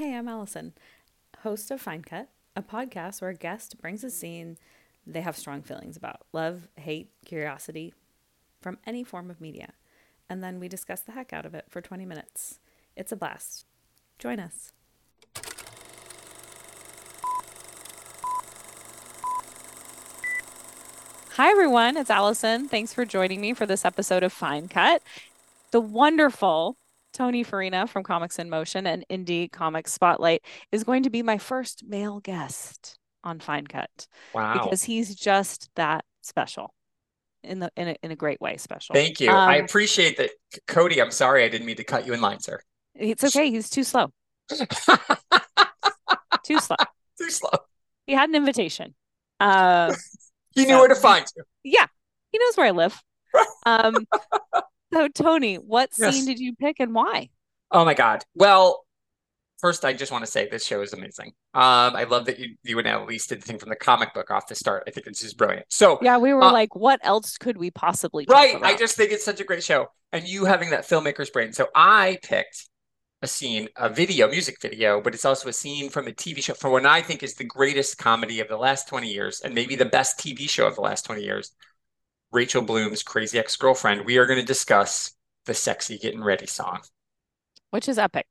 Hey, I'm Alyson, host of Fine Cut, a podcast where a guest brings a scene they have strong feelings about love, hate, curiosity from any form of media. And then we discuss the heck out of it for 20 minutes. It's a blast. Join us. Hi, everyone. It's Alyson. Thanks for joining me for this episode of Fine Cut. The wonderful Tony Farina from Comics in Motion and Indie Comics Spotlight is going to be my first male guest on Fine Cut. Wow. Because he's just that special in the in a, in a great way special. Thank you. Um, I appreciate that. Cody, I'm sorry I didn't mean to cut you in line, sir. It's okay. He's too slow. too slow. Too slow. He had an invitation. Uh, he knew so, where to find you. Yeah. He knows where I live. Um, so, Tony, what yes. scene did you pick and why? Oh my God. Well, first, I just want to say this show is amazing. Um, I love that you you and at least did the thing from the comic book off the start. I think this is brilliant. So yeah, we were uh, like, what else could we possibly? right. I just think it's such a great show, and you having that filmmaker's brain. So I picked a scene, a video, music video, but it's also a scene from a TV show for what I think is the greatest comedy of the last 20 years and maybe the best TV show of the last 20 years. Rachel Bloom's Crazy Ex Girlfriend, we are going to discuss the sexy getting ready song, which is epic.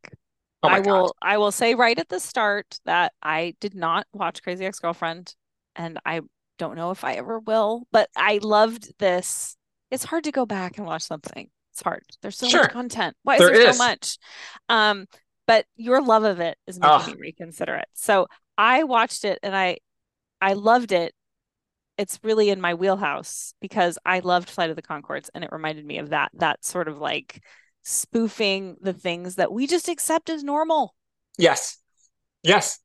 Oh I will I will say right at the start that I did not watch Crazy Ex Girlfriend, and I don't know if I ever will. But I loved this. It's hard to go back and watch something. It's hard. There's so sure. much content. Why is there, there is. so much? Um, but your love of it is making oh. me reconsider it. So I watched it and I I loved it it's really in my wheelhouse because I loved Flight of the Conchords and it reminded me of that that sort of like spoofing the things that we just accept as normal. Yes. Yes.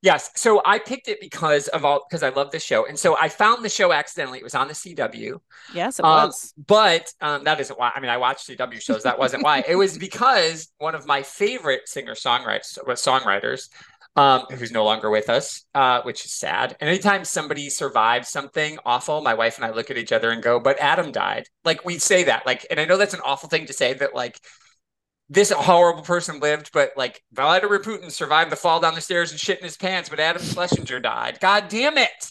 Yes. So I picked it because of all because I love this show. And so I found the show accidentally. It was on the CW. Yes, it um, was. But um, that isn't why. I mean, I watched CW shows. That wasn't why. It was because one of my favorite singer songwriters songwriters um, who's no longer with us, uh, which is sad. And anytime somebody survives something awful, my wife and I look at each other and go, "But Adam died." Like we say that, like, and I know that's an awful thing to say that, like, this horrible person lived, but like Vladimir Putin survived the fall down the stairs and shit in his pants, but Adam Schlesinger died. God damn it!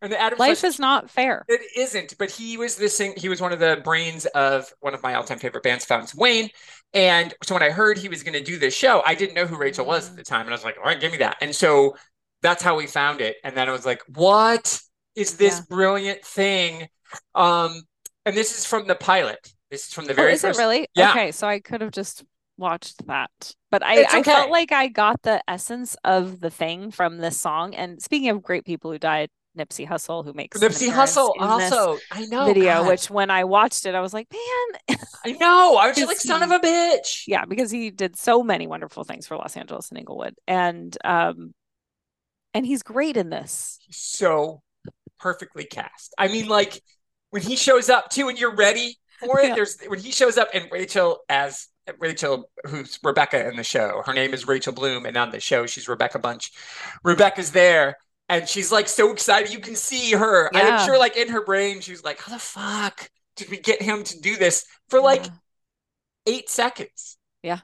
And Adam life is not fair. It isn't, but he was the sing- he was one of the brains of one of my all-time favorite bands, Fountains Wayne. And so when I heard he was going to do this show, I didn't know who Rachel was at the time, and I was like, "All right, give me that." And so that's how we found it. And then I was like, "What is this yeah. brilliant thing?" Um, and this is from the pilot. This is from the oh, very. Oh, is first... it really? Yeah. Okay, so I could have just watched that, but I, okay. I felt like I got the essence of the thing from this song. And speaking of great people who died, Nipsey Hussle who makes Nipsey Hussle also I know video God. which when I watched it I was like man I know I was just like son of a bitch yeah because he did so many wonderful things for Los Angeles and Inglewood and um and he's great in this he's so perfectly cast I mean like when he shows up too and you're ready for it yeah. there's when he shows up and Rachel as Rachel, who's Rebecca in the show. Her name is Rachel Bloom, and on the show, she's Rebecca Bunch. Rebecca's there, and she's like so excited. You can see her. Yeah. I'm sure, like in her brain, she's like, "How the fuck did we get him to do this for like yeah. eight seconds?" Yeah.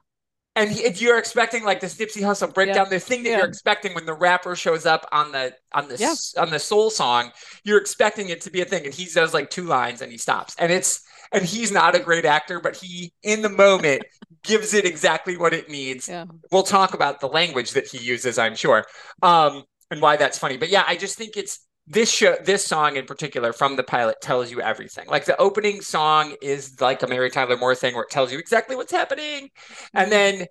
And if you're expecting like this Nipsey Hussle breakdown, yeah. the thing that you're expecting when the rapper shows up on the on the on the soul song, you're expecting it to be a thing, and he does like two lines and he stops, and it's and he's not a great actor, but he in the moment gives it exactly what it needs. We'll talk about the language that he uses, I'm sure. Um, and why that's funny. But yeah, I just think it's this show, this song in particular from the pilot tells you everything. Like the opening song is like a Mary Tyler Moore thing where it tells you exactly what's happening, and then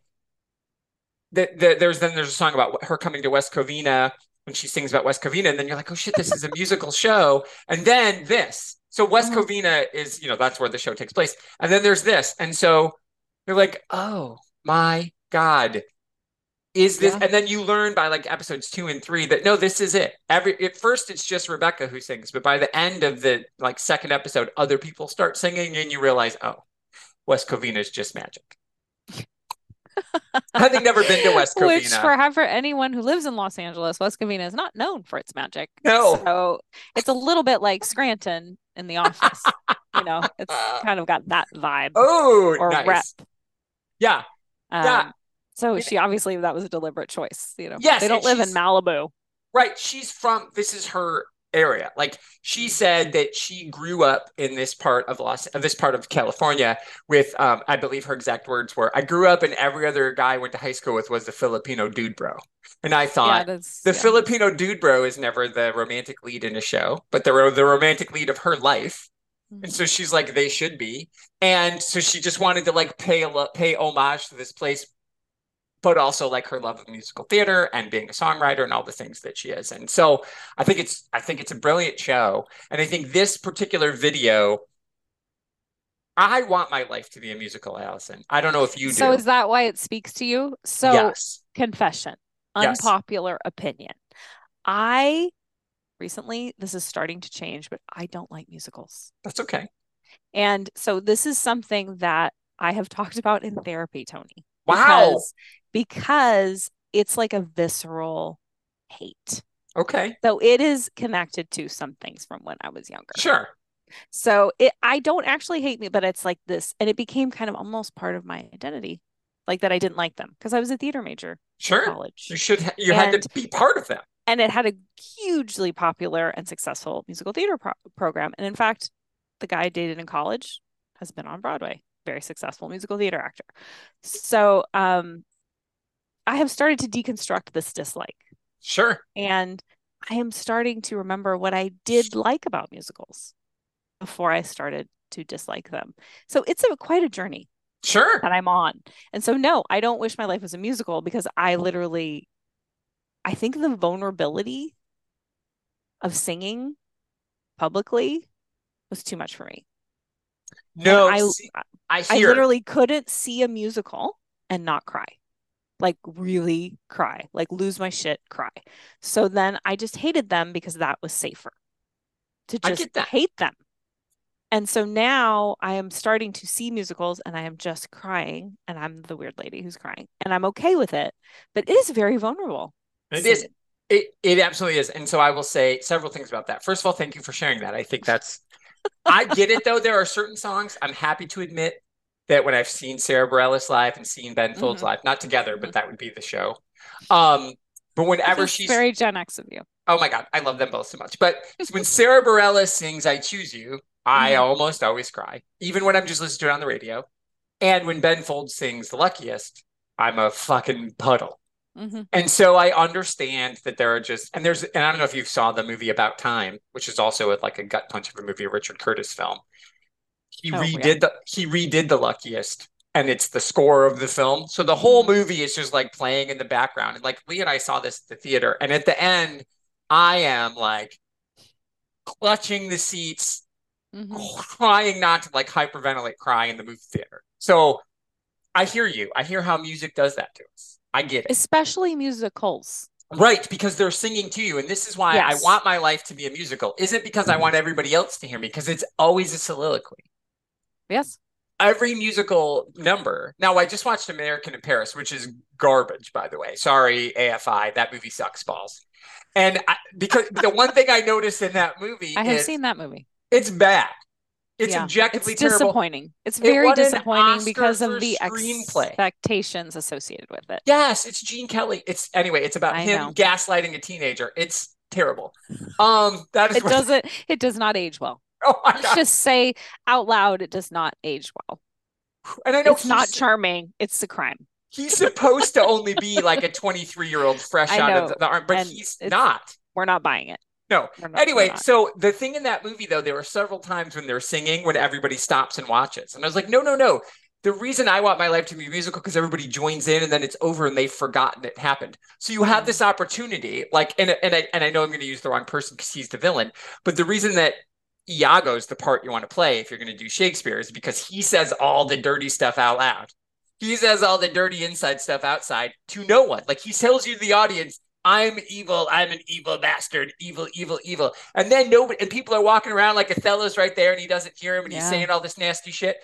the, the, there's then there's a song about her coming to West Covina when she sings about West Covina, and then you're like, oh shit, this is a musical show, and then this. So West mm-hmm. Covina is you know that's where the show takes place, and then there's this, and so you're like, oh my god is this yeah. and then you learn by like episodes two and three that no this is it. Every at first it's just rebecca who sings but by the end of the like second episode other people start singing and you realize oh west covina is just magic. Having never been to west covina which for, anyone who lives in los angeles west covina is not known for its magic. No. So it's a little bit like scranton in the office. You know it's kind of got that vibe oh or nice. rep. Yeah. Um, yeah So she obviously that was a deliberate choice, you know. Yes, they don't live in Malibu. Right. She's from this is her area. Like she said that she grew up in this part of Los of this part of California with um, I believe her exact words were I grew up and every other guy I went to high school with was the Filipino dude bro. And I thought yeah, the yeah. Filipino dude bro is never the romantic lead in a show, but the the romantic lead of her life. And so she's like, they should be. And so she just wanted to like pay a pay homage to this place but also like her love of musical theater and being a songwriter and all the things that she is. And so I think it's I think it's a brilliant show. And I think this particular video I want my life to be a musical, Alyson. I don't know if you do. So is that why it speaks to you? So yes. confession, unpopular yes. opinion. I recently this is starting to change, but I don't like musicals. That's okay. And so this is something that I have talked about in therapy, Tony. Wow. Because because it's like a visceral hate. Okay. So it is connected to some things from when I was younger. Sure. So it I don't actually hate me, but it's like this, and it became kind of almost part of my identity, like that I didn't like them because I was a theater major. Sure. college. You should ha- you and, had to be part of them. And it had a hugely popular and successful musical theater pro- program. And in fact, the guy I dated in college has been on Broadway, very successful musical theater actor. So um I have started to deconstruct this dislike. Sure. And I am starting to remember what I did like about musicals before I started to dislike them. So it's a quite a journey. Sure. That I'm on. And so no, I don't wish my life was a musical because I literally I think the vulnerability of singing publicly was too much for me. No, I, see, I, I literally couldn't see a musical and not cry like really cry, like lose my shit, cry. So then I just hated them because that was safer to just hate them. And so now I am starting to see musicals and I am just crying and I'm the weird lady who's crying and I'm okay with it, but it is very vulnerable. It so, is. It, it absolutely is. And so I will say several things about that. First of all, thank you for sharing that. I think that's, I get it though. There are certain songs I'm happy to admit that when I've seen Sara Bareilles live and seen Ben Folds mm-hmm. live, not together, but mm-hmm. that would be the show. Um, but whenever she's very Gen X of you. Oh my God, I love them both so much. But when Sara Bareilles sings I Choose You, I mm-hmm. almost always cry, even when I'm just listening to it on the radio. And when Ben Folds sings The Luckiest, I'm a fucking puddle. Mm-hmm. And so I understand that there are just and there's and I don't know if you saw the movie About Time, which is also with like a gut punch of a movie, a Richard Curtis film he oh, redid yeah. the he redid the luckiest and it's the score of the film so the whole mm-hmm. movie is just like playing in the background and like lee and i saw this at the theater and at the end i am like clutching the seats mm-hmm. trying not to like hyperventilate cry in the movie theater so i hear you i hear how music does that to us i get it especially musicals Right, because they're singing to you. And this is why yes. I want my life to be a musical. Isn't because I want everybody else to hear me, because it's always a soliloquy. Yes. Every musical number. Now, I just watched American in Paris, which is garbage, by the way. Sorry, AFI. That movie sucks balls. And I, because the one thing I noticed in that movie, I have seen that movie. It's bad. It's yeah, objectively it's terrible. disappointing. It's very it disappointing because of the screenplay. expectations associated with it. Yes, it's Gene Kelly. It's anyway. It's about I him know. gaslighting a teenager. It's terrible. Um, that is it. Doesn't it does not age well. Oh Let's God. just say out loud, it does not age well. And I know it's not charming. It's a crime. He's supposed to only be like a 23 year old fresh out of the, the arm, but he's not. We're not buying it. No. Not, anyway, so the thing in that movie, though, there were several times when they're singing when everybody stops and watches. And I was like, no, no, no. The reason I want my life to be musical because everybody joins in and then it's over and they've forgotten it happened. So you have mm-hmm. this opportunity, like, and and I and I know I'm going to use the wrong person because he's the villain, but the reason that Iago's the part you want to play if you're going to do Shakespeare is because he says all the dirty stuff out loud. He says all the dirty inside stuff outside to no one. Like he tells you the audience, I'm evil, I'm an evil bastard, evil, evil, evil. And then nobody and people are walking around like Othello's right there and he doesn't hear him and yeah. he's saying all this nasty shit.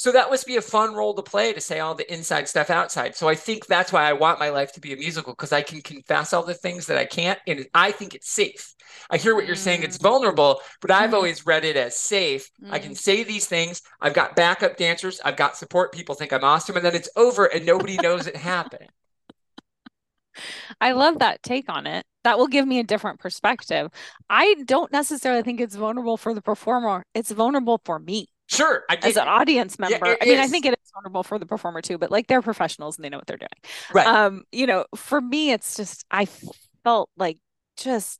So that must be a fun role to play to say all the inside stuff outside. So I think that's why I want my life to be a musical because I can confess all the things that I can't. And I think it's safe. I hear what you're saying. It's mm. vulnerable, but I've mm. always read it as safe. Mm. I can mm. say these things. I've got backup dancers. I've got support. People think I'm awesome. And then it's over and nobody knows it happened. I love that take on it. That will give me a different perspective. I don't necessarily think it's vulnerable for the performer. It's vulnerable for me. Sure. as an audience member. Yeah, I mean, is. I think it is vulnerable for the performer too, but like they're professionals and they know what they're doing. Right. Um, you know, for me, it's just I felt like just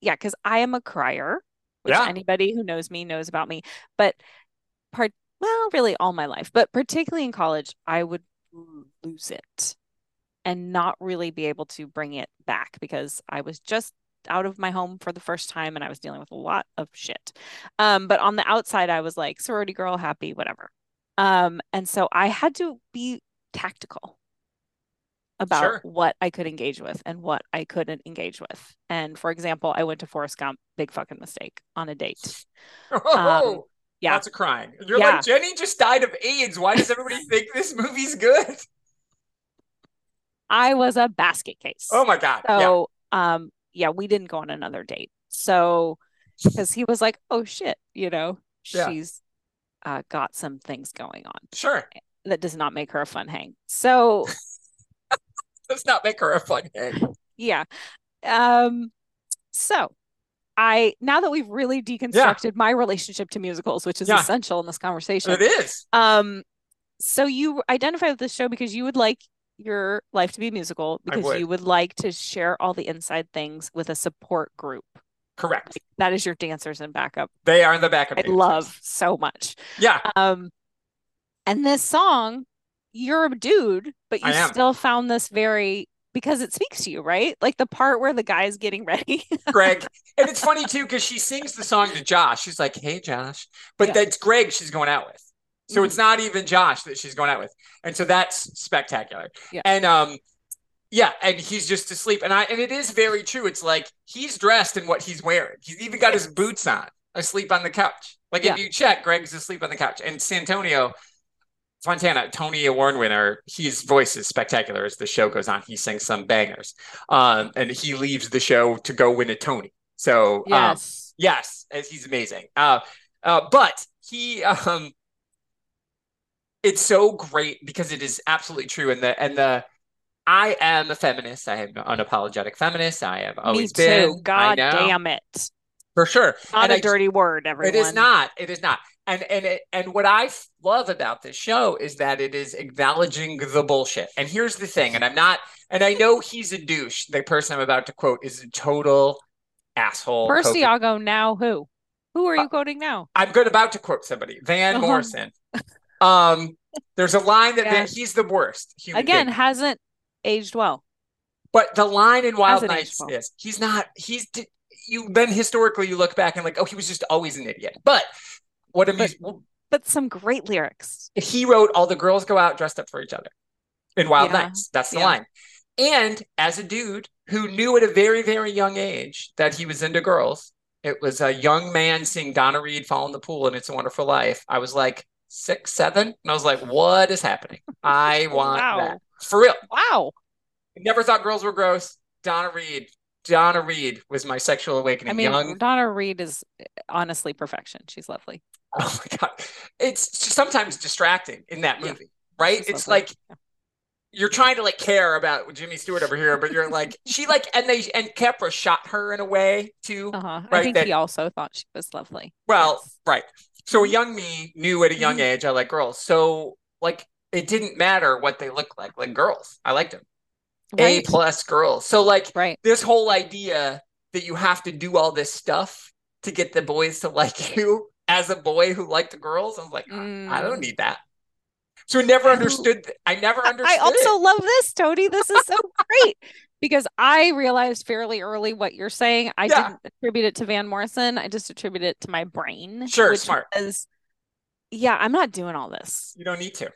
yeah, because I am a crier, which yeah. anybody who knows me knows about me. But part well, really all my life, but particularly in college, I would lose it and not really be able to bring it back because I was just out of my home for the first time and I was dealing with a lot of shit. Um, but on the outside, I was like sorority girl, happy, whatever. Um, and so I had to be tactical about sure. what I could engage with and what I couldn't engage with. And for example, I went to Forrest Gump, big fucking mistake on a date. Oh, um, yeah. Lots of crying. You're yeah. like, Jenny just died of AIDS. Why does everybody think this movie's good? I was a basket case. Oh my God. So yeah. um yeah, we didn't go on another date. So because he was like, oh shit, you know, yeah. she's uh, got some things going on. Sure. That does not make her a fun hang. So does not make her a fun hang. Yeah. Um so I now that we've really deconstructed yeah. my relationship to musicals, which is yeah. essential in this conversation. It is. Um so you identify with this show because you would like your life to be musical because would. you would like to share all the inside things with a support group. Correct. Like, that is your dancers and backup. They are in the backup. I dancers. love so much. Yeah. Um, and this song, you're a dude, but you still found this very because it speaks to you, right? Like the part where the guy's getting ready. Greg. And it's funny too, because she sings the song to Josh. She's like, Hey Josh. But yeah. that's Greg she's going out with. So mm-hmm. it's not even Josh that she's going out with. And so that's spectacular. Yeah. And um yeah, and he's just asleep. And I and it is very true. It's like he's dressed in what he's wearing. He's even got his boots on, asleep on the couch. Like yeah. if you check, Greg's asleep on the couch. And Santino Fontana, Tony Award winner, his voice is spectacular as the show goes on. He sings some bangers. Um, and he leaves the show to go win a Tony. So um, yes, um, yes, he's amazing. Uh, uh, but he um it's so great because it is absolutely true. And the and the I am a feminist. I am an unapologetic feminist. I have always Me too. been. God damn it. For sure. Not and a I, dirty word, everyone. It is not. It is not. And and it, and what I love about this show is that it is acknowledging the bullshit. And here's the thing, and I'm not, and I know he's a douche. The person I'm about to quote is a total asshole. First, Iago. Now who? Who are you uh, quoting now? I'm good about to quote somebody. Van uh-huh. Morrison. Um, there's a line that yeah. he's the worst. Again, being. hasn't aged well. But the line in Wild Nights well. is he's not. He's you. Then historically, you look back and like, oh, he was just always an idiot. But what a but, but some great lyrics. He wrote, "All the girls go out dressed up for each other." In Wild yeah. Nights, that's the yeah. line. And as a dude who knew at a very, very young age that he was into girls, it was a young man seeing Donna Reed fall in the pool and It's a Wonderful Life. I was like, six, seven. And I was like, what is happening? I want wow. that. For real. Wow. I never thought girls were gross. Donna Reed. Donna Reed was my sexual awakening. I mean, Young. Donna Reed is honestly perfection. She's lovely. Oh my God. It's sometimes distracting in that movie, yeah. right? She's it's lovely. like yeah. you're trying to like care about Jimmy Stewart over here, but you're like, she like, and they, and Capra shot her in a way too. Uh-huh. Right? I think that, he also thought she was lovely. Well, yes. right. So a young me knew at a young mm-hmm. age I like girls. So like it didn't matter what they looked like. Like girls, I liked them. Right. A plus girls. So like right. this whole idea that you have to do all this stuff to get the boys to like you as a boy who liked the girls. I was like, mm. I don't need that. So I never understood. I never understood. I also it. love this, Tony. This is so great because I realized fairly early what you're saying. I yeah. didn't attribute it to Van Morrison. I just attributed it to my brain. Sure, smart. Was, yeah, I'm not doing all this. You don't need to.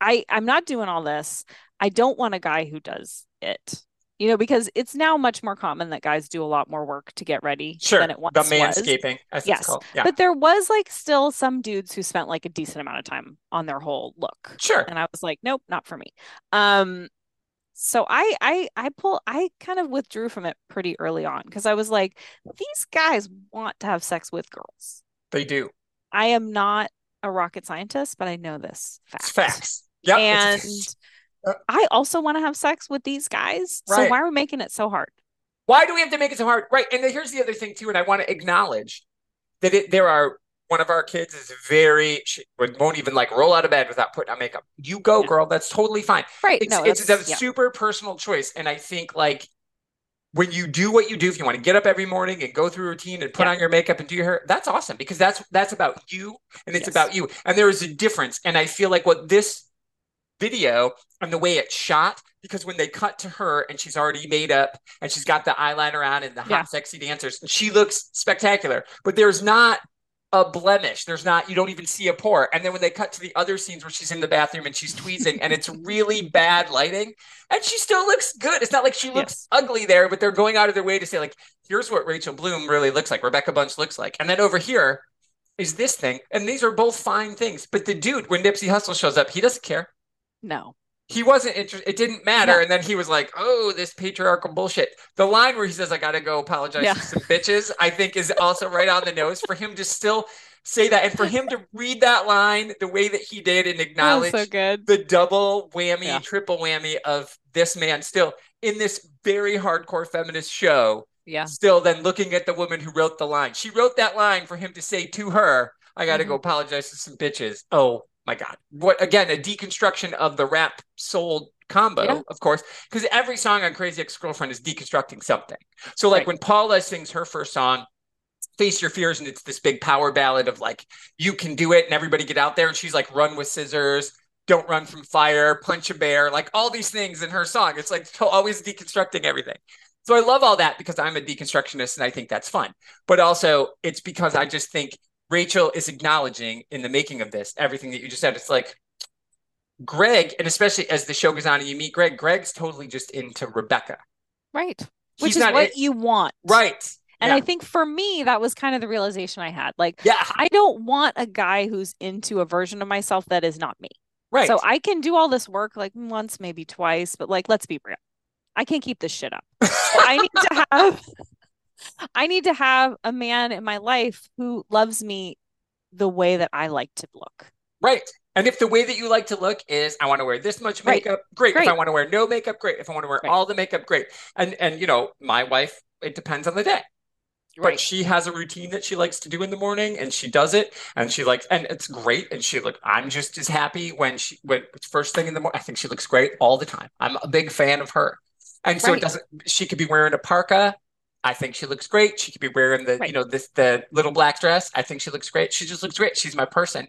I I'm not doing all this. I don't want a guy who does it. you know, because it's now much more common that guys do a lot more work to get ready sure. than it once the manscaping, was. yes. Yeah. But there was like still some dudes who spent like a decent amount of time on their whole look. Sure. And I was like, nope, not for me. Um, so I I I pull I kind of withdrew from it pretty early on because I was like, these guys want to have sex with girls. They do. I am not a rocket scientist, but I know this fact. It's facts. Yeah. And uh, I also want to have sex with these guys. Right. So why are we making it so hard? Why do we have to make it so hard? Right. And here's the other thing too, and I want to acknowledge that it, there are one of our kids is very she won't even like roll out of bed without putting on makeup. You go, girl. That's totally fine. Right. It's, no, it's a yeah. super personal choice. And I think like when you do what you do, if you want to get up every morning and go through a routine and put yeah. on your makeup and do your hair, that's awesome because that's that's about you and it's yes. about you. And there is a difference. And I feel like what this video and the way it's shot, because when they cut to her and she's already made up and she's got the eyeliner on and the hot, yeah. sexy dancers, she looks spectacular. But there's not a blemish. There's not, you don't even see a pore. And then when they cut to the other scenes where she's in the bathroom and she's tweezing and it's really bad lighting and she still looks good. It's not like she looks yes. ugly there, but they're going out of their way to say, like, here's what Rachel Bloom really looks like, Rebecca Bunch looks like. And then over here is this thing. And these are both fine things. But the dude, when Nipsey Hussle shows up, he doesn't care. No he wasn't interested. It didn't matter. Yeah. And then he was like, "Oh, this patriarchal bullshit." The line where he says, "I got to go apologize yeah. to some bitches," I think is also right on the nose for him to still say that, and for him to read that line the way that he did and acknowledge so the double whammy, yeah. triple whammy of this man still in this very hardcore feminist show. Yeah. Still, then looking at the woman who wrote the line, she wrote that line for him to say to her, "I got to mm-hmm. go apologize to some bitches." Oh, my god. What again a deconstruction of the rap soul combo yeah. of course because every song on crazy ex-girlfriend is deconstructing something. So like right. when paula sings her first song face your fears and it's this big power ballad of like you can do it and everybody get out there and she's like run with scissors don't run from fire punch a bear like all these things in her song. It's like always deconstructing everything. So i love all that because i'm a deconstructionist and i think that's fun. But also it's because i just think Rachel is acknowledging in the making of this everything that you just said. It's like Greg, and especially as the show goes on and you meet Greg, Greg's totally just into Rebecca. Right. Which is what you want. Right. And yeah. I think for me, that was kind of the realization I had. Like, yeah. I don't want a guy who's into a version of myself that is not me. Right. So I can do all this work like once, maybe twice, but like, let's be real. I can't keep this shit up. I need to have I need to have a man in my life who loves me the way that I like to look. Right. And if the way that you like to look is I want to wear this much makeup, right. great. great. If I want to wear no makeup, great. If I want to wear right. all the makeup, great. And and you know, my wife, it depends on the day. Right. But she has a routine that she likes to do in the morning and she does it and she likes and it's great. And she look, I'm just as happy when she when first thing in the morning. I think she looks great all the time. I'm a big fan of her. And so it doesn't she could be wearing a parka I think she looks great. She could be wearing the, right. you know, this the little black dress. I think she looks great. She just looks great. She's my person.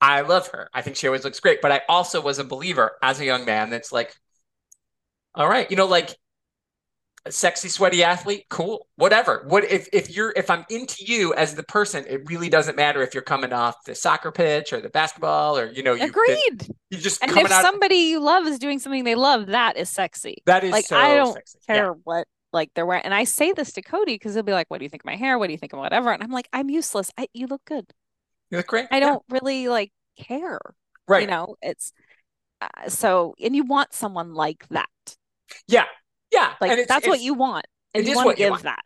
I love her. I think she always looks great. But I also was a believer as a young man that's like, all right, you know, like a sexy, sweaty athlete, cool, whatever. What if if you're if I'm into you as the person, it really doesn't matter if you're coming off the soccer pitch or the basketball or you know, you agreed. You just and if somebody you love is doing something they love, that is sexy. That is like so I don't sexy. care yeah. what like they're wearing and I say this to Cody because he'll be like, What do you think of my hair? What do you think of whatever? And I'm like, I'm useless. I, you look good. You look great. I don't yeah. really like care. Right. You know, it's uh, so and you want someone like that. Yeah. Yeah. Like that's what you want. And you want to give that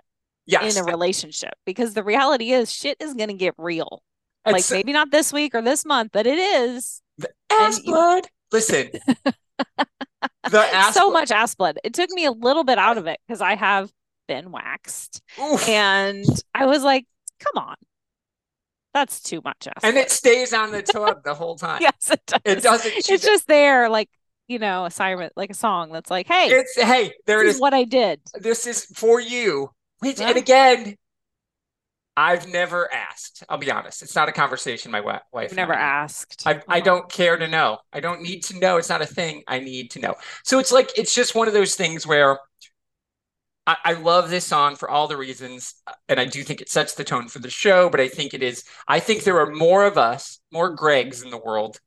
yes. in a relationship because the reality is shit is gonna get real. It's, like maybe not this week or this month, but it is. The ass blood. Listen. so much ass blood. It took me a little bit out of it because I have been waxed, Oof. and I was like, "Come on, that's too much ass." And it stays on the tub the whole time. yes, it does. It doesn't. It's just there, like you know, a siren, like a song that's like, "Hey, it's hey, there it is. What I did. This is for you." Which, yeah. and again, I've never asked. I'll be honest. It's not a conversation my wife. I've never asked. I, I oh. don't care to know. I don't need to know. It's not a thing I need to know. So it's like it's just one of those things where I, I love this song for all the reasons, and I do think it sets the tone for the show. But I think it is. I think there are more of us, more Gregs in the world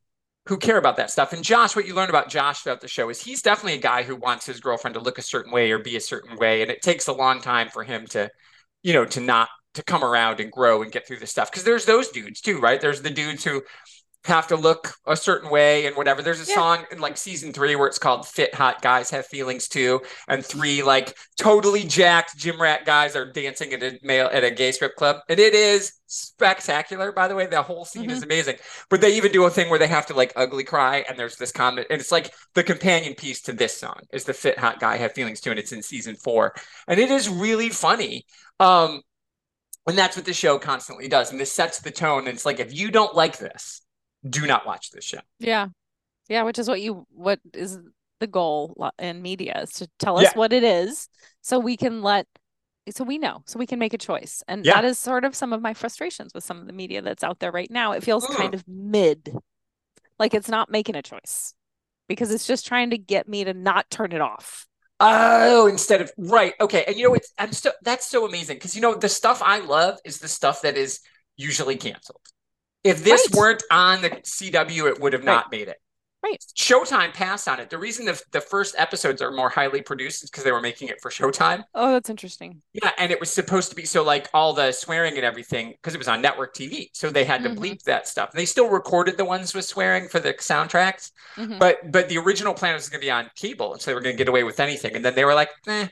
who care about that stuff. And Josh, what you learn about Josh throughout the show is he's definitely a guy who wants his girlfriend to look a certain way or be a certain way. And it takes a long time for him to, you know, to not to come around and grow and get through the stuff. Cause there's those dudes too, right? There's the dudes who have to look a certain way and whatever. There's a yeah. song in like season three where it's called Fit Hot Guys Have Feelings Too. And three like totally jacked gym rat guys are dancing at a male at a gay strip club. And it is spectacular, by the way. The whole scene mm-hmm. is amazing. But they even do a thing where they have to like ugly cry and there's this comment and it's like the companion piece to this song is the Fit Hot Guy Have Feelings Too. And it's in season four. And it is really funny. Um, and that's what the show constantly does. And this sets the tone. And it's like, if you don't like this, do not watch this show. Yeah. Yeah, which is what you what is the goal in media is to tell us yeah. what it is so we can let so we know so we can make a choice and yeah. that is sort of some of my frustrations with some of the media that's out there right now it feels mm. kind of mid like it's not making a choice because it's just trying to get me to not turn it off oh instead of right okay and you know it's i'm still that's so amazing because you know the stuff i love is the stuff that is usually canceled if this right. weren't on the CW, it would have not right. made it. Right. Showtime passed on it. The reason the, the first episodes are more highly produced is because they were making it for Showtime. Oh, that's interesting. Yeah, and it was supposed to be so like all the swearing and everything because it was on network TV, so they had to mm-hmm. bleep that stuff. They still recorded the ones with swearing for the soundtracks, mm-hmm. but but the original plan was going to be on cable, and so they were going to get away with anything. And then they were like, "Eh,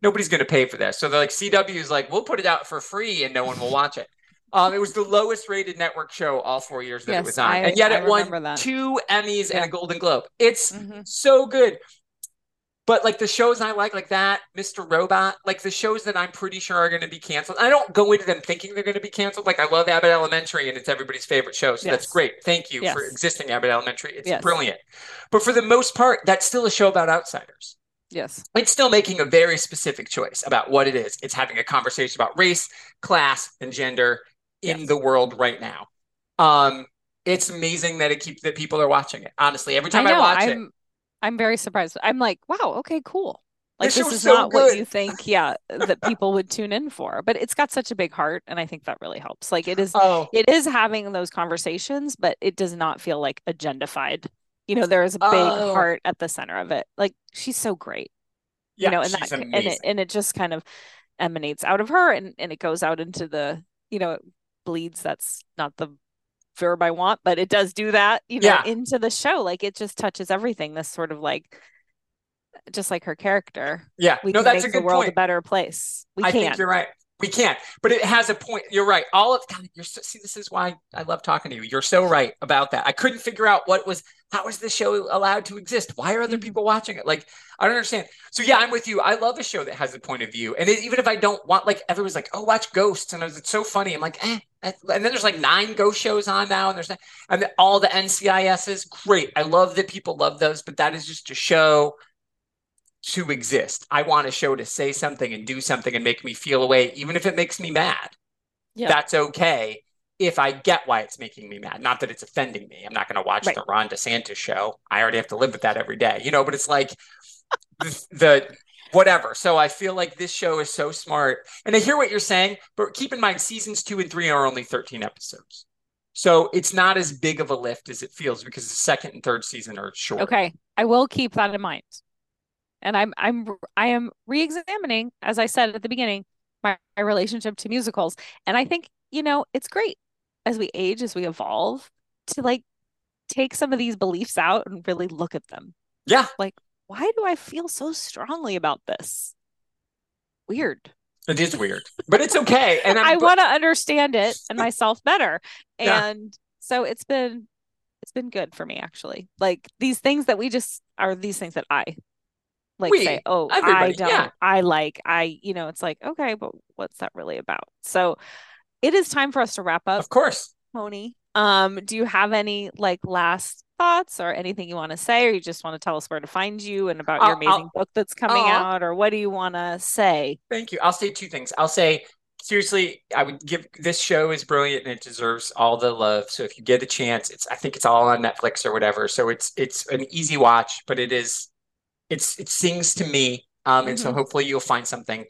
nobody's going to pay for this." So they're like, "CW is like, we'll put it out for free, and no one will watch it." Um, it was the lowest rated network show all four years that yes, it was on, I, and yet I it won that. two Emmys yeah. and a Golden Globe. It's mm-hmm. so good. But like the shows I like, like that, Mr. Robot, like the shows that I'm pretty sure are going to be canceled. I don't go into them thinking they're going to be canceled. Like I love Abbott Elementary, and it's everybody's favorite show, so yes. that's great. Thank you yes. for existing Abbott Elementary. It's yes. brilliant. But for the most part, that's still a show about outsiders. Yes. It's still making a very specific choice about what it is. It's having a conversation about race, class, and gender in yes. the world right now. Um, it's amazing that it keeps that people are watching it. Honestly, every time I, know, I watch I'm, it, I'm very surprised. I'm like, wow, okay, cool. Like this, this is so not good. what you think, yeah, that people would tune in for. But it's got such a big heart, and I think that really helps. Like it is, oh. it is having those conversations, but it does not feel like agendified. You know, there is a big oh. heart at the center of it. Like she's so great. Yeah, you know, and that amazing. and it and it just kind of emanates out of her, and and it goes out into the you know bleeds that's not the verb i want but it does do that you know yeah. into the show. Like it just touches everything this sort of like just like her character. Yeah. We no, can that's make a good the world point. a better place. We I can. think you're right we can't but it has a point. You're right. All of God, you're so, see this is why i love talking to you. You're so right about that. I couldn't figure out what was how is this show allowed to exist? Why are other mm-hmm. people watching it? Like i don't understand. So yeah i'm with you. I love a show that has a point of view. And it, even if i don't want like everyone's like oh watch ghosts and was, it's so funny. I'm like eh. and then there's like nine ghost shows on now and there's and all the ncis's great. I love that people love those but that is just a show to exist. I want a show to say something and do something and make me feel a way, even if it makes me mad. Yeah. That's okay if I get why it's making me mad. Not that it's offending me. I'm not going to watch right. the Ron DeSantis show. I already have to live with that every day, you know, but it's like the, the whatever. So I feel like this show is so smart. And I hear what you're saying, but keep in mind seasons two and three are only 13 episodes. So it's not as big of a lift as it feels because the second and third season are short. Okay. I will keep that in mind and I'm I'm I am re-examining, as I said at the beginning, my, my relationship to musicals. And I think, you know, it's great as we age, as we evolve, to like take some of these beliefs out and really look at them. Yeah. Like, why do I feel so strongly about this? Weird. It is weird, but it's okay. And I'm, i want to understand it and myself better. And yeah. so it's been it's been good for me actually. Like these things that we just are these things that I like we, say oh i don't yeah. i like i you know it's like okay but what's that really about? So it is time for us to wrap up. Of course. Tony. um do you have any like last thoughts or anything you want to say or you just want to tell us where to find you and about your amazing I'll, book that's coming uh, out or what do you want to say? Thank you. I'll say two things. I'll say seriously i would give this show is brilliant and it deserves all the love. So if you get a chance it's i think it's all on netflix or whatever. So it's it's an easy watch but it is it's it sings to me um, and mm-hmm. so hopefully you'll find something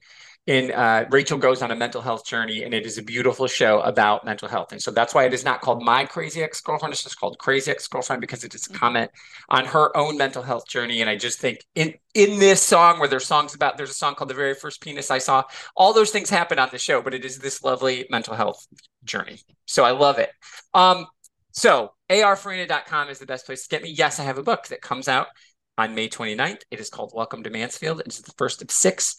in uh, Rachel goes on a mental health journey, and it is a beautiful show about mental health. And so that's why it is not called My Crazy Ex Girlfriend. It's just called Crazy Ex Girlfriend because it is a mm-hmm. comment on her own mental health journey. And I just think in in this song, where there's songs about, there's a song called "The Very First Penis I Saw." All those things happen on the show, but it is this lovely mental health journey. So I love it. Um, so arfarina.com is the best place to get me. Yes, I have a book that comes out on May 29th. It is called Welcome to Mansfield. It's the first of six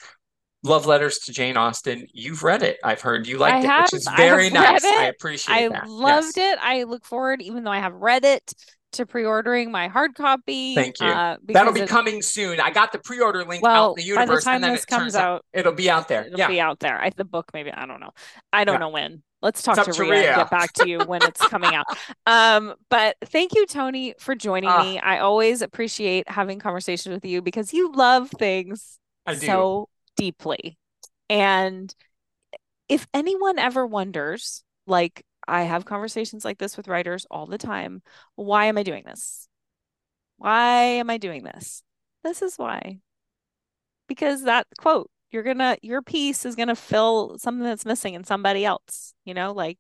love letters to Jane Austen. You've read it. I've heard you liked I it, which is very nice. I appreciate that. I that. loved yes. it. I look forward, even though I have read it, to pre-ordering my hard copy. Thank you. Uh, That'll be coming soon. I got the pre-order link well, out in the universe. By the time and then this comes out, out, it'll be out there. It'll yeah. be out there. I the book maybe. I don't know. I don't yeah. know when. Let's talk to, to Ria, Ria, and get back to you when it's coming out. Um, but thank you, Tony, for joining uh, me. I always appreciate having conversations with you because you love things so deeply. And if anyone ever wonders, like I have conversations like this with writers all the time, why am I doing this? Why am I doing this? This is why. Because that quote, you're gonna your piece is gonna fill something that's missing in somebody else. You know, like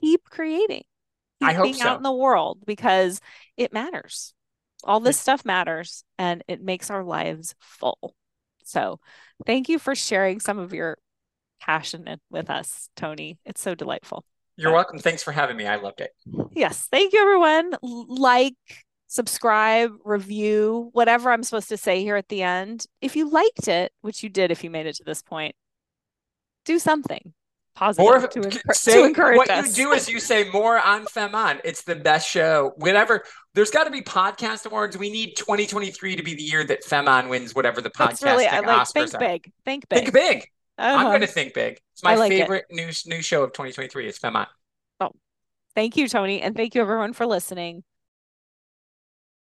keep creating. Keep I hope being so. out in the world because it matters. All this stuff matters and it makes our lives full. So thank you for sharing some of your passion with us, Tony. It's so delightful. You're welcome. Thanks for having me. I loved it. Yes. Thank you, everyone. Like, subscribe, review, whatever I'm supposed to say here at the end. If you liked it, which you did if you made it to this point, do something positive more, to, encourage, say, to encourage what us. you do is you say more on Femme It's the best show. Whatever. There's got to be podcast awards. We need 2023 to be the year that Femme wins whatever the podcast really, I like, think are. big. Think big. Think big. Uh-huh. I'm going to think big. It's my like favorite it. new new show of 2023. It's Femme Oh, thank you, Tony, and thank you everyone for listening.